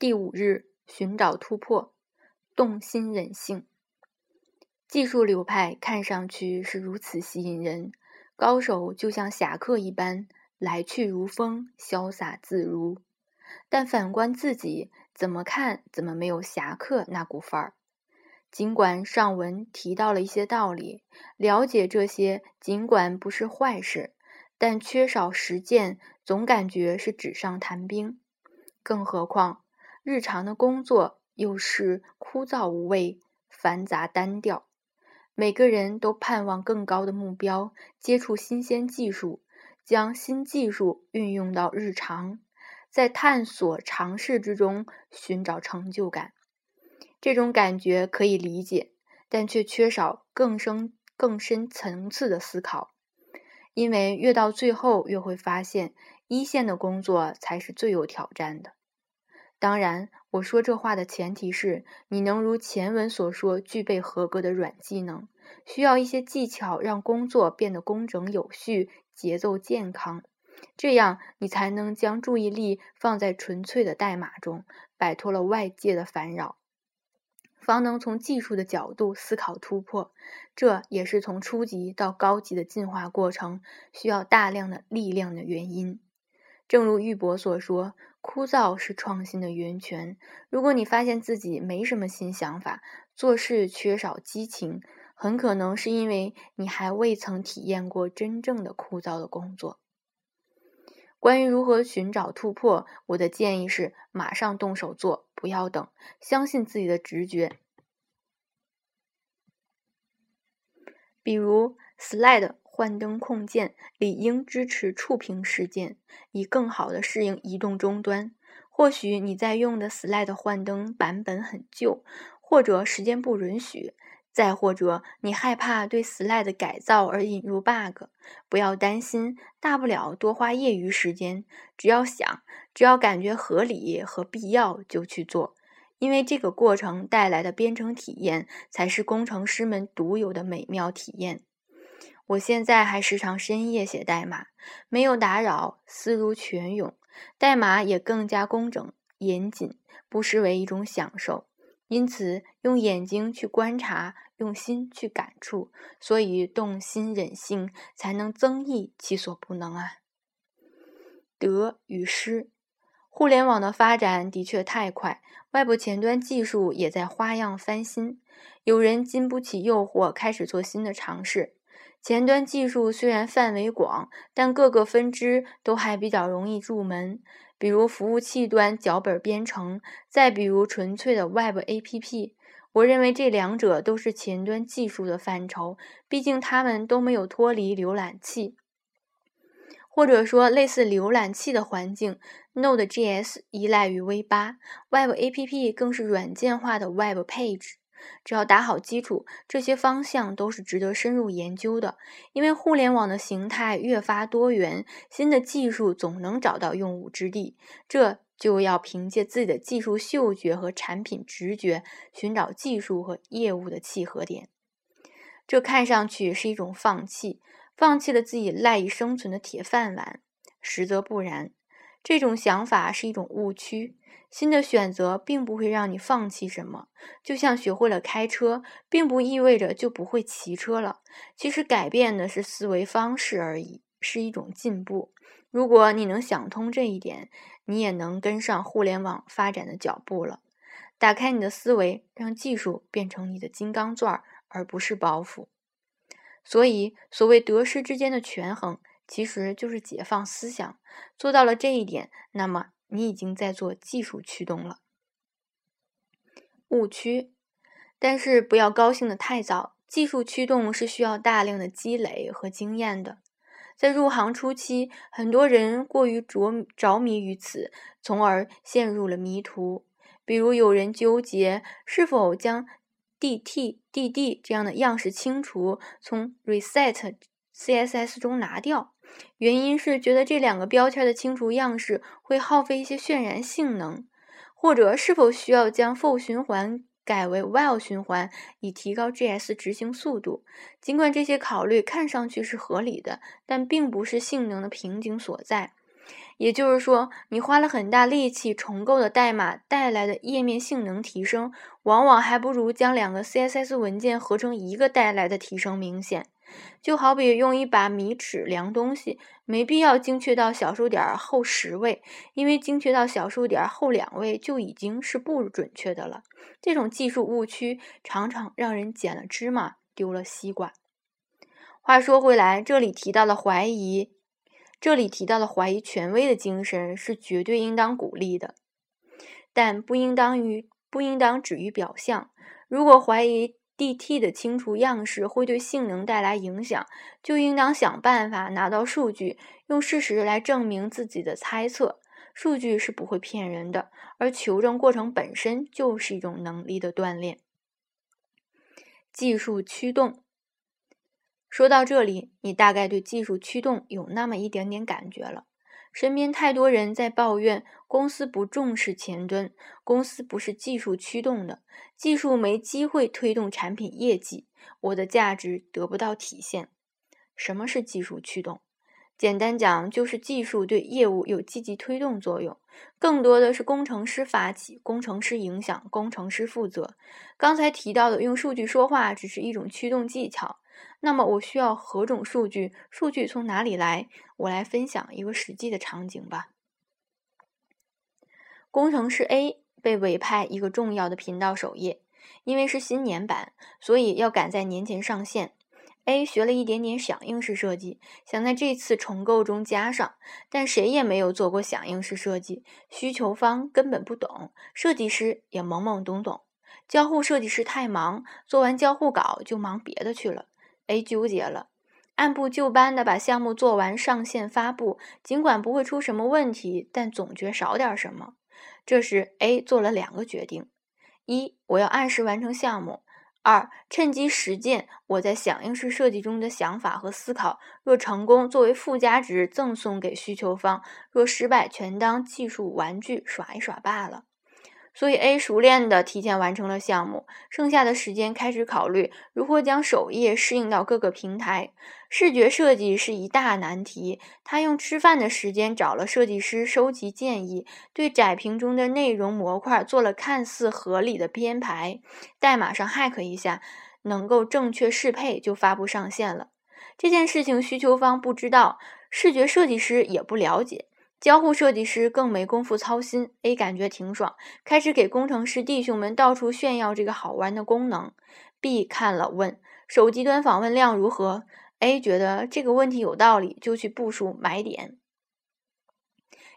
第五日，寻找突破，动心忍性。技术流派看上去是如此吸引人，高手就像侠客一般，来去如风，潇洒自如。但反观自己，怎么看怎么没有侠客那股范儿。尽管上文提到了一些道理，了解这些尽管不是坏事，但缺少实践，总感觉是纸上谈兵。更何况日常的工作又是枯燥无味、繁杂单调。每个人都盼望更高的目标，接触新鲜技术，将新技术运用到日常，在探索尝试之中寻找成就感。这种感觉可以理解，但却缺少更深、更深层次的思考。因为越到最后，越会发现一线的工作才是最有挑战的。当然，我说这话的前提是你能如前文所说具备合格的软技能，需要一些技巧让工作变得工整有序、节奏健康，这样你才能将注意力放在纯粹的代码中，摆脱了外界的烦扰。方能从技术的角度思考突破，这也是从初级到高级的进化过程需要大量的力量的原因。正如玉博所说，枯燥是创新的源泉。如果你发现自己没什么新想法，做事缺少激情，很可能是因为你还未曾体验过真正的枯燥的工作。关于如何寻找突破，我的建议是马上动手做，不要等，相信自己的直觉。比如，Slide 幻灯控件理应支持触屏事件，以更好的适应移动终端。或许你在用的 Slide 幻灯版本很旧，或者时间不允许。再或者，你害怕对 Slide 改造而引入 bug，不要担心，大不了多花业余时间。只要想，只要感觉合理和必要就去做，因为这个过程带来的编程体验才是工程师们独有的美妙体验。我现在还时常深夜写代码，没有打扰，思如泉涌，代码也更加工整严谨，不失为一种享受。因此，用眼睛去观察，用心去感触，所以动心忍性，才能增益其所不能啊。得与失，互联网的发展的确太快，外部前端技术也在花样翻新。有人经不起诱惑，开始做新的尝试。前端技术虽然范围广，但各个分支都还比较容易入门。比如服务器端脚本编程，再比如纯粹的 Web APP，我认为这两者都是前端技术的范畴，毕竟它们都没有脱离浏览器，或者说类似浏览器的环境。Node.js 依赖于 V8，Web APP 更是软件化的 Web Page。只要打好基础，这些方向都是值得深入研究的。因为互联网的形态越发多元，新的技术总能找到用武之地。这就要凭借自己的技术嗅觉和产品直觉，寻找技术和业务的契合点。这看上去是一种放弃，放弃了自己赖以生存的铁饭碗，实则不然。这种想法是一种误区。新的选择并不会让你放弃什么，就像学会了开车，并不意味着就不会骑车了。其实改变的是思维方式而已，是一种进步。如果你能想通这一点，你也能跟上互联网发展的脚步了。打开你的思维，让技术变成你的金刚钻，而不是包袱。所以，所谓得失之间的权衡，其实就是解放思想。做到了这一点，那么。你已经在做技术驱动了，误区。但是不要高兴的太早，技术驱动是需要大量的积累和经验的。在入行初期，很多人过于着着迷于此，从而陷入了迷途。比如有人纠结是否将 DT、DD 这样的样式清除，从 Reset CSS 中拿掉。原因是觉得这两个标签的清除样式会耗费一些渲染性能，或者是否需要将 for 循环改为 while 循环以提高 JS 执行速度。尽管这些考虑看上去是合理的，但并不是性能的瓶颈所在。也就是说，你花了很大力气重构的代码带来的页面性能提升，往往还不如将两个 CSS 文件合成一个带来的提升明显。就好比用一把米尺量东西，没必要精确到小数点后十位，因为精确到小数点后两位就已经是不准确的了。这种技术误区常常让人捡了芝麻丢了西瓜。话说回来，这里提到的怀疑，这里提到的怀疑权威的精神是绝对应当鼓励的，但不应当于不应当止于表象。如果怀疑，DT 的清除样式会对性能带来影响，就应当想办法拿到数据，用事实来证明自己的猜测。数据是不会骗人的，而求证过程本身就是一种能力的锻炼。技术驱动。说到这里，你大概对技术驱动有那么一点点感觉了。身边太多人在抱怨公司不重视前端，公司不是技术驱动的，技术没机会推动产品业绩，我的价值得不到体现。什么是技术驱动？简单讲，就是技术对业务有积极推动作用，更多的是工程师发起，工程师影响，工程师负责。刚才提到的用数据说话，只是一种驱动技巧。那么我需要何种数据？数据从哪里来？我来分享一个实际的场景吧。工程师 A 被委派一个重要的频道首页，因为是新年版，所以要赶在年前上线。A 学了一点点响应式设计，想在这次重构中加上，但谁也没有做过响应式设计，需求方根本不懂，设计师也懵懵懂懂，交互设计师太忙，做完交互稿就忙别的去了。A 纠结了，按部就班的把项目做完上线发布，尽管不会出什么问题，但总觉少点什么。这时 A 做了两个决定：一，我要按时完成项目；二，趁机实践我在响应式设计中的想法和思考。若成功，作为附加值赠送给需求方；若失败，全当技术玩具耍一耍罢了。所以，A 熟练地提前完成了项目，剩下的时间开始考虑如何将首页适应到各个平台。视觉设计是一大难题，他用吃饭的时间找了设计师收集建议，对窄屏中的内容模块做了看似合理的编排，代码上 hack 一下，能够正确适配就发布上线了。这件事情需求方不知道，视觉设计师也不了解。交互设计师更没工夫操心，A 感觉挺爽，开始给工程师弟兄们到处炫耀这个好玩的功能。B 看了问：手机端访问量如何？A 觉得这个问题有道理，就去部署买点。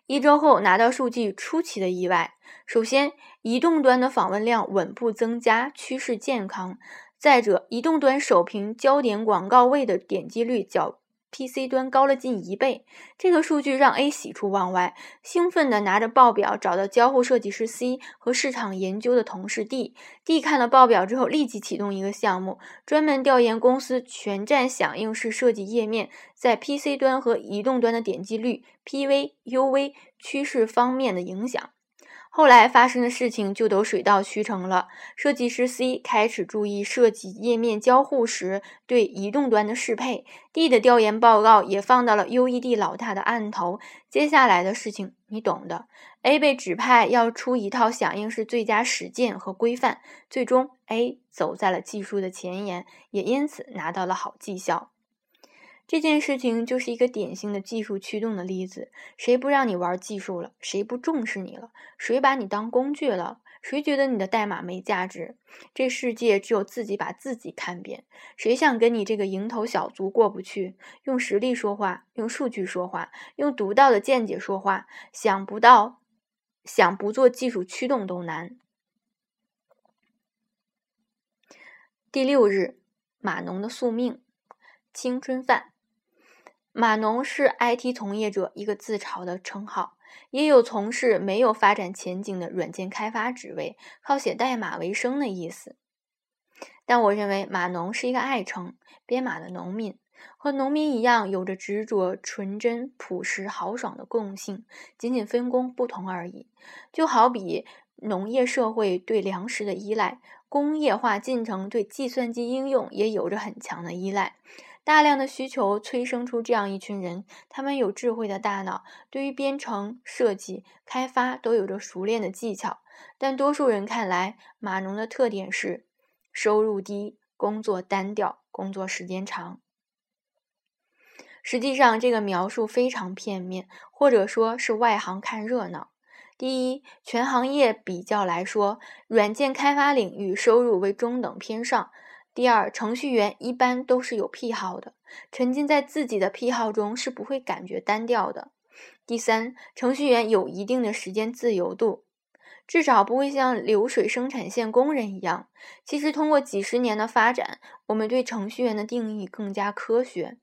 一周后拿到数据，出奇的意外。首先，移动端的访问量稳步增加，趋势健康。再者，移动端首屏焦点广告位的点击率较。PC 端高了近一倍，这个数据让 A 喜出望外，兴奋地拿着报表找到交互设计师 C 和市场研究的同事 D。D 看了报表之后，立即启动一个项目，专门调研公司全站响应式设计页面在 PC 端和移动端的点击率、PV、UV 趋势方面的影响。后来发生的事情就都水到渠成了。设计师 C 开始注意设计页面交互时对移动端的适配，D 的调研报告也放到了 UED 老大的案头。接下来的事情你懂的。A 被指派要出一套响应式最佳实践和规范，最终 A 走在了技术的前沿，也因此拿到了好绩效。这件事情就是一个典型的技术驱动的例子。谁不让你玩技术了？谁不重视你了？谁把你当工具了？谁觉得你的代码没价值？这世界只有自己把自己看扁。谁想跟你这个蝇头小卒过不去？用实力说话，用数据说话，用独到的见解说话。想不到，想不做技术驱动都难。第六日，码农的宿命，青春饭。码农是 IT 从业者一个自嘲的称号，也有从事没有发展前景的软件开发职位，靠写代码为生的意思。但我认为码农是一个爱称，编码的农民和农民一样，有着执着、纯真、朴实、豪爽的共性，仅仅分工不同而已。就好比农业社会对粮食的依赖，工业化进程对计算机应用也有着很强的依赖。大量的需求催生出这样一群人，他们有智慧的大脑，对于编程、设计、开发都有着熟练的技巧。但多数人看来，码农的特点是收入低、工作单调、工作时间长。实际上，这个描述非常片面，或者说是外行看热闹。第一，全行业比较来说，软件开发领域收入为中等偏上。第二，程序员一般都是有癖好的，沉浸在自己的癖好中是不会感觉单调的。第三，程序员有一定的时间自由度，至少不会像流水生产线工人一样。其实，通过几十年的发展，我们对程序员的定义更加科学。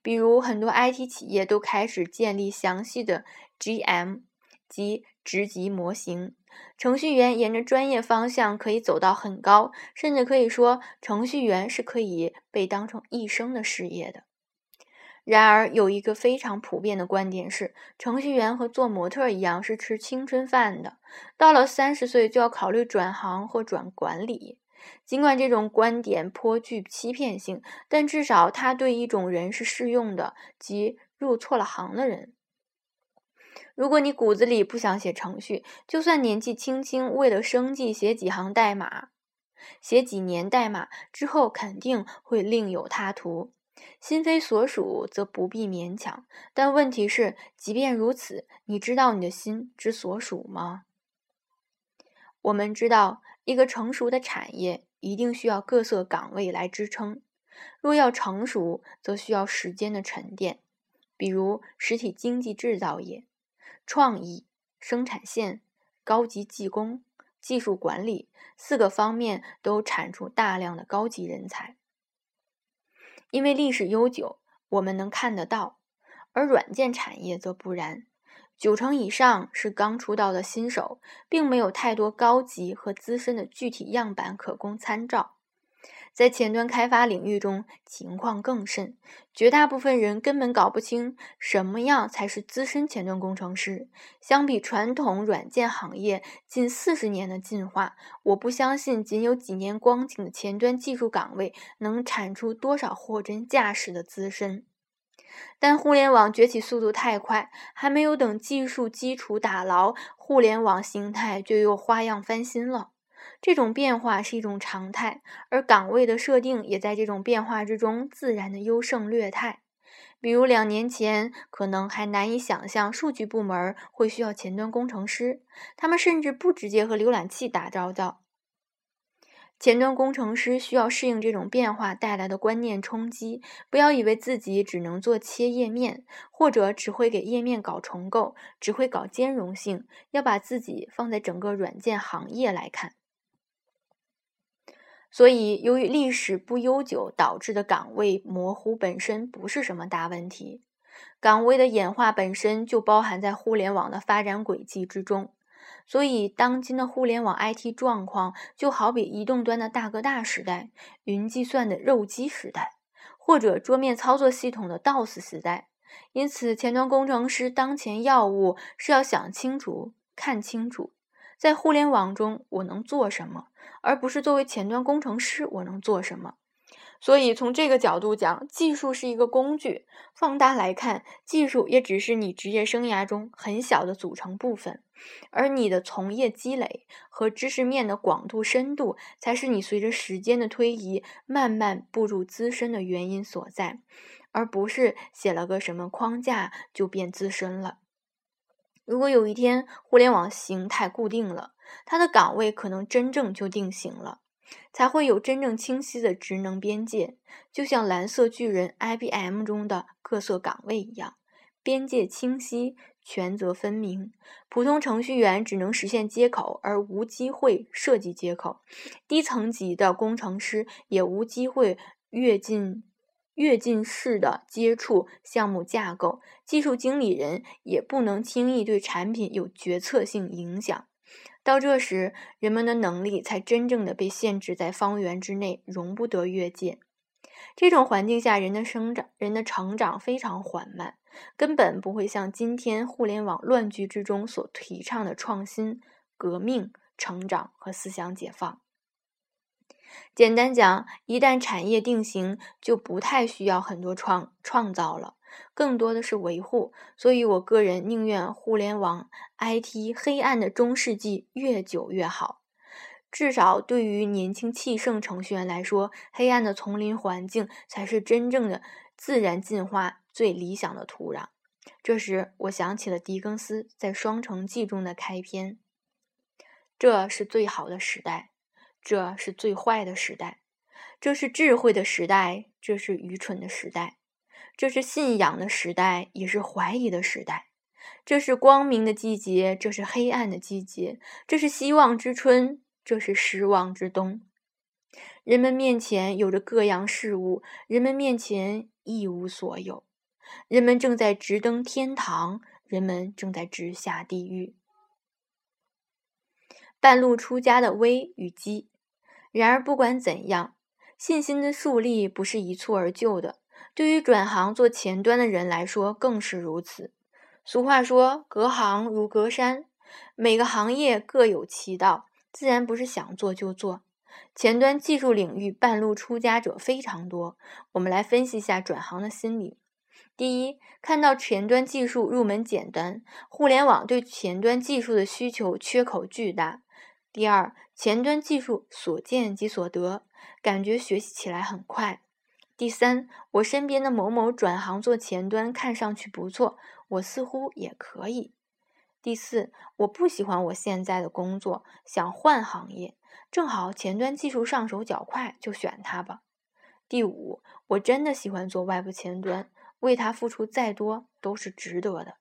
比如，很多 IT 企业都开始建立详细的 GM 及职级模型。程序员沿着专业方向可以走到很高，甚至可以说，程序员是可以被当成一生的事业的。然而，有一个非常普遍的观点是，程序员和做模特一样是吃青春饭的，到了三十岁就要考虑转行或转管理。尽管这种观点颇具欺骗性，但至少它对一种人是适用的，即入错了行的人。如果你骨子里不想写程序，就算年纪轻轻为了生计写几行代码，写几年代码之后，肯定会另有他途。心非所属，则不必勉强。但问题是，即便如此，你知道你的心之所属吗？我们知道，一个成熟的产业一定需要各色岗位来支撑。若要成熟，则需要时间的沉淀，比如实体经济制造业。创意、生产线、高级技工、技术管理四个方面都产出大量的高级人才。因为历史悠久，我们能看得到；而软件产业则不然，九成以上是刚出道的新手，并没有太多高级和资深的具体样板可供参照。在前端开发领域中，情况更甚。绝大部分人根本搞不清什么样才是资深前端工程师。相比传统软件行业近四十年的进化，我不相信仅有几年光景的前端技术岗位能产出多少货真价实的资深。但互联网崛起速度太快，还没有等技术基础打牢，互联网形态就又花样翻新了。这种变化是一种常态，而岗位的设定也在这种变化之中自然的优胜劣汰。比如两年前，可能还难以想象数据部门会需要前端工程师，他们甚至不直接和浏览器打交道。前端工程师需要适应这种变化带来的观念冲击，不要以为自己只能做切页面，或者只会给页面搞重构，只会搞兼容性，要把自己放在整个软件行业来看。所以，由于历史不悠久导致的岗位模糊本身不是什么大问题。岗位的演化本身就包含在互联网的发展轨迹之中。所以，当今的互联网 IT 状况就好比移动端的大哥大时代、云计算的肉鸡时代，或者桌面操作系统的 DOS 时代。因此，前端工程师当前要务是要想清楚、看清楚。在互联网中，我能做什么，而不是作为前端工程师我能做什么。所以，从这个角度讲，技术是一个工具。放大来看，技术也只是你职业生涯中很小的组成部分，而你的从业积累和知识面的广度深度，才是你随着时间的推移慢慢步入资深的原因所在，而不是写了个什么框架就变资深了。如果有一天互联网形态固定了，它的岗位可能真正就定型了，才会有真正清晰的职能边界，就像蓝色巨人 IBM 中的各色岗位一样，边界清晰，权责分明。普通程序员只能实现接口，而无机会设计接口；低层级的工程师也无机会跃进。跃进式的接触项目架构，技术经理人也不能轻易对产品有决策性影响。到这时，人们的能力才真正的被限制在方圆之内，容不得越界。这种环境下，人的生长、人的成长非常缓慢，根本不会像今天互联网乱局之中所提倡的创新、革命、成长和思想解放。简单讲，一旦产业定型，就不太需要很多创创造了，更多的是维护。所以我个人宁愿互联网 IT 黑暗的中世纪越久越好。至少对于年轻气盛程序员来说，黑暗的丛林环境才是真正的自然进化最理想的土壤。这时，我想起了狄更斯在《双城记》中的开篇：“这是最好的时代。”这是最坏的时代，这是智慧的时代，这是愚蠢的时代，这是信仰的时代，也是怀疑的时代，这是光明的季节，这是黑暗的季节，这是希望之春，这是失望之冬。人们面前有着各样事物，人们面前一无所有，人们正在直登天堂，人们正在直下地狱。半路出家的危与机。然而，不管怎样，信心的树立不是一蹴而就的。对于转行做前端的人来说，更是如此。俗话说：“隔行如隔山。”每个行业各有其道，自然不是想做就做。前端技术领域半路出家者非常多。我们来分析一下转行的心理。第一，看到前端技术入门简单，互联网对前端技术的需求缺口巨大。第二，前端技术所见即所得，感觉学习起来很快。第三，我身边的某某转行做前端，看上去不错，我似乎也可以。第四，我不喜欢我现在的工作，想换行业，正好前端技术上手较快，就选它吧。第五，我真的喜欢做外部前端，为它付出再多都是值得的。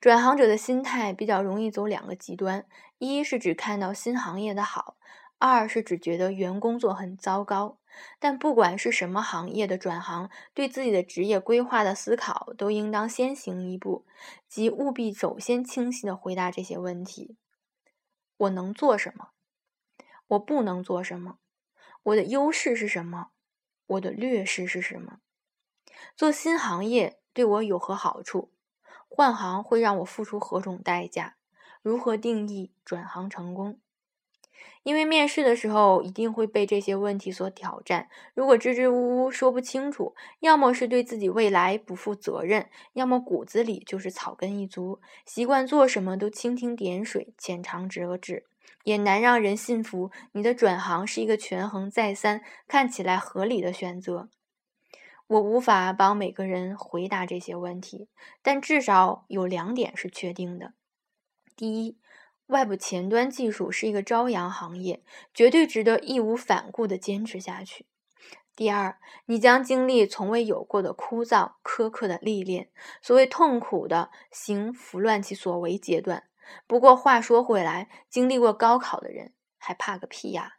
转行者的心态比较容易走两个极端：一是只看到新行业的好，二是只觉得原工作很糟糕。但不管是什么行业的转行，对自己的职业规划的思考都应当先行一步，即务必首先清晰的回答这些问题：我能做什么？我不能做什么？我的优势是什么？我的劣势是什么？做新行业对我有何好处？换行会让我付出何种代价？如何定义转行成功？因为面试的时候一定会被这些问题所挑战。如果支支吾吾说不清楚，要么是对自己未来不负责任，要么骨子里就是草根一族，习惯做什么都蜻蜓点水、浅尝辄止，也难让人信服你的转行是一个权衡再三、看起来合理的选择。我无法帮每个人回答这些问题，但至少有两点是确定的：第一，外部前端技术是一个朝阳行业，绝对值得义无反顾地坚持下去；第二，你将经历从未有过的枯燥苛刻的历练，所谓痛苦的行拂乱其所为阶段。不过话说回来，经历过高考的人还怕个屁呀！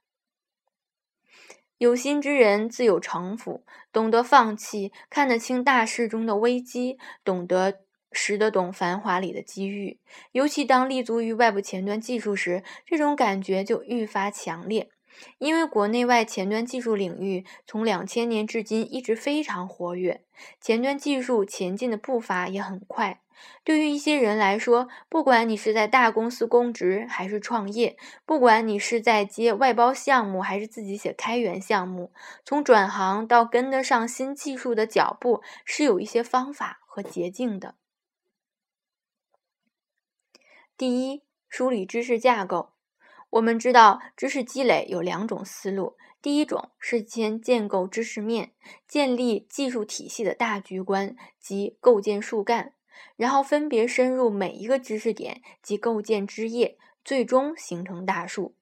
有心之人自有城府，懂得放弃，看得清大势中的危机，懂得识得懂繁华里的机遇。尤其当立足于外部前端技术时，这种感觉就愈发强烈。因为国内外前端技术领域从两千年至今一直非常活跃，前端技术前进的步伐也很快。对于一些人来说，不管你是在大公司供职还是创业，不管你是在接外包项目还是自己写开源项目，从转行到跟得上新技术的脚步，是有一些方法和捷径的。第一，梳理知识架构。我们知道，知识积累有两种思路，第一种是先建构知识面，建立技术体系的大局观及构建树干。然后分别深入每一个知识点及构建枝叶，最终形成大树。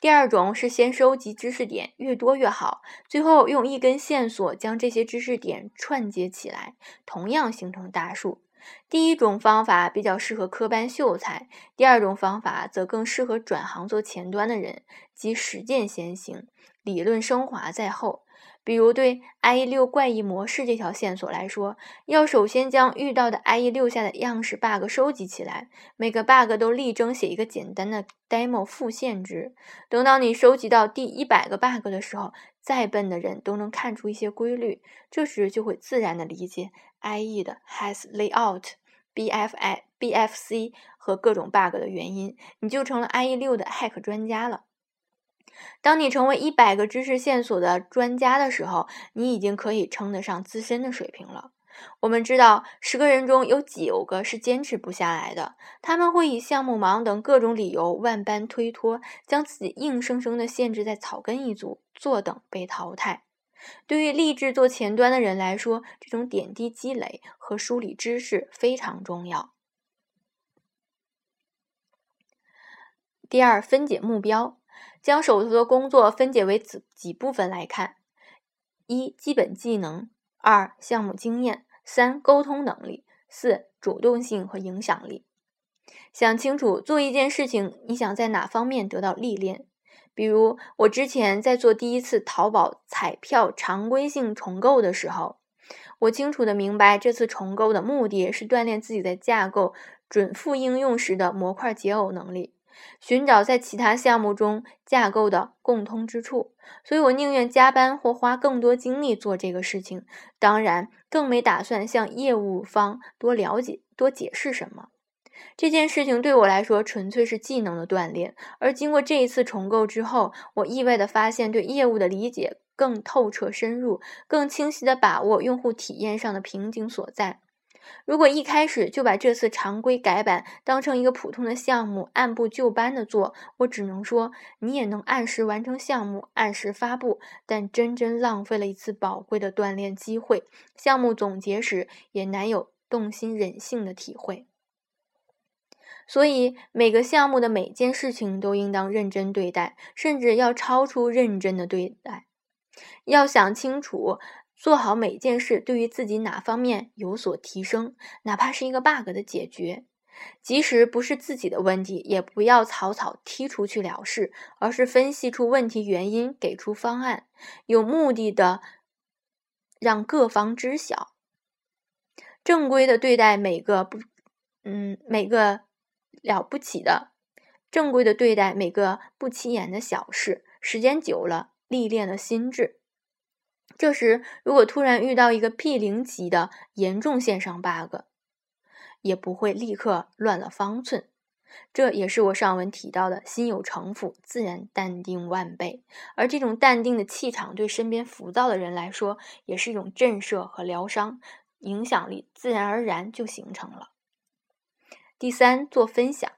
第二种是先收集知识点，越多越好，最后用一根线索将这些知识点串接起来，同样形成大树。第一种方法比较适合科班秀才，第二种方法则更适合转行做前端的人，即实践先行，理论升华在后。比如对 IE 六怪异模式这条线索来说，要首先将遇到的 IE 六下的样式 bug 收集起来，每个 bug 都力争写一个简单的 demo 复现值。等到你收集到第一百个 bug 的时候，再笨的人都能看出一些规律，这时就会自然的理解 IE 的 has layout、BFI、BFC 和各种 bug 的原因，你就成了 IE 六的 hack 专家了。当你成为一百个知识线索的专家的时候，你已经可以称得上资深的水平了。我们知道，十个人中有九个是坚持不下来的，他们会以项目忙等各种理由万般推脱，将自己硬生生地限制在草根一族，坐等被淘汰。对于立志做前端的人来说，这种点滴积累和梳理知识非常重要。第二，分解目标，将手头的工作分解为几几部分来看：一、基本技能。二、项目经验；三、沟通能力；四、主动性和影响力。想清楚做一件事情，你想在哪方面得到历练？比如，我之前在做第一次淘宝彩票常规性重构的时候，我清楚的明白，这次重构的目的是锻炼自己在架构准复应用时的模块解耦能力。寻找在其他项目中架构的共通之处，所以我宁愿加班或花更多精力做这个事情。当然，更没打算向业务方多了解、多解释什么。这件事情对我来说纯粹是技能的锻炼。而经过这一次重构之后，我意外的发现，对业务的理解更透彻深入，更清晰的把握用户体验上的瓶颈所在。如果一开始就把这次常规改版当成一个普通的项目，按部就班的做，我只能说你也能按时完成项目，按时发布，但真真浪费了一次宝贵的锻炼机会。项目总结时也难有动心忍性的体会。所以每个项目的每件事情都应当认真对待，甚至要超出认真的对待。要想清楚。做好每件事，对于自己哪方面有所提升，哪怕是一个 bug 的解决，即使不是自己的问题，也不要草草踢出去了事，而是分析出问题原因，给出方案，有目的的让各方知晓，正规的对待每个不，嗯，每个了不起的，正规的对待每个不起眼的小事，时间久了，历练了心智。这时，如果突然遇到一个 P 零级的严重线上 bug，也不会立刻乱了方寸。这也是我上文提到的心有城府，自然淡定万倍。而这种淡定的气场，对身边浮躁的人来说，也是一种震慑和疗伤，影响力自然而然就形成了。第三，做分享。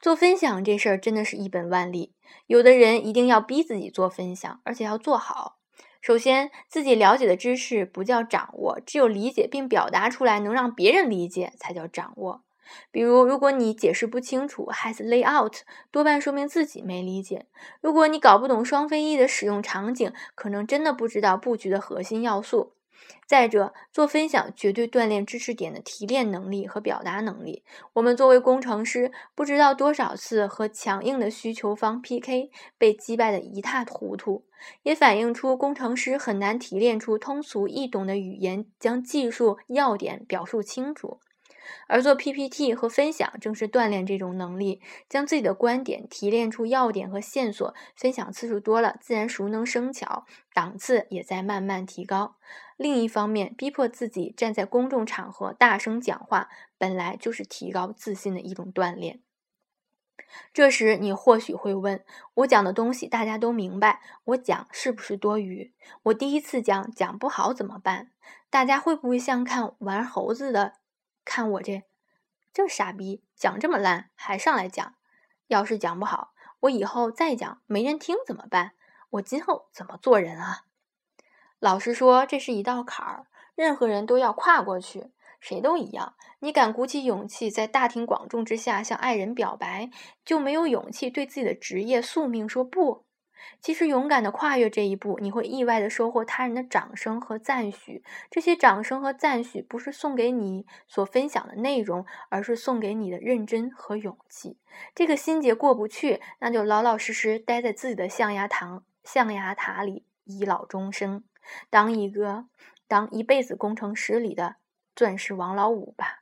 做分享这事儿真的是一本万利。有的人一定要逼自己做分享，而且要做好。首先，自己了解的知识不叫掌握，只有理解并表达出来，能让别人理解才叫掌握。比如，如果你解释不清楚 has layout，多半说明自己没理解。如果你搞不懂双飞翼的使用场景，可能真的不知道布局的核心要素。再者，做分享绝对锻炼知识点的提炼能力和表达能力。我们作为工程师，不知道多少次和强硬的需求方 PK，被击败的一塌糊涂，也反映出工程师很难提炼出通俗易懂的语言，将技术要点表述清楚。而做 PPT 和分享，正是锻炼这种能力，将自己的观点提炼出要点和线索。分享次数多了，自然熟能生巧，档次也在慢慢提高。另一方面，逼迫自己站在公众场合大声讲话，本来就是提高自信的一种锻炼。这时，你或许会问：我讲的东西大家都明白，我讲是不是多余？我第一次讲，讲不好怎么办？大家会不会像看玩猴子的？看我这，这傻逼讲这么烂还上来讲，要是讲不好，我以后再讲没人听怎么办？我今后怎么做人啊？老实说，这是一道坎儿，任何人都要跨过去，谁都一样。你敢鼓起勇气在大庭广众之下向爱人表白，就没有勇气对自己的职业宿命说不。其实，勇敢的跨越这一步，你会意外的收获他人的掌声和赞许。这些掌声和赞许，不是送给你所分享的内容，而是送给你的认真和勇气。这个心结过不去，那就老老实实待在自己的象牙塔象牙塔里，倚老终生，当一个当一辈子工程师里的钻石王老五吧。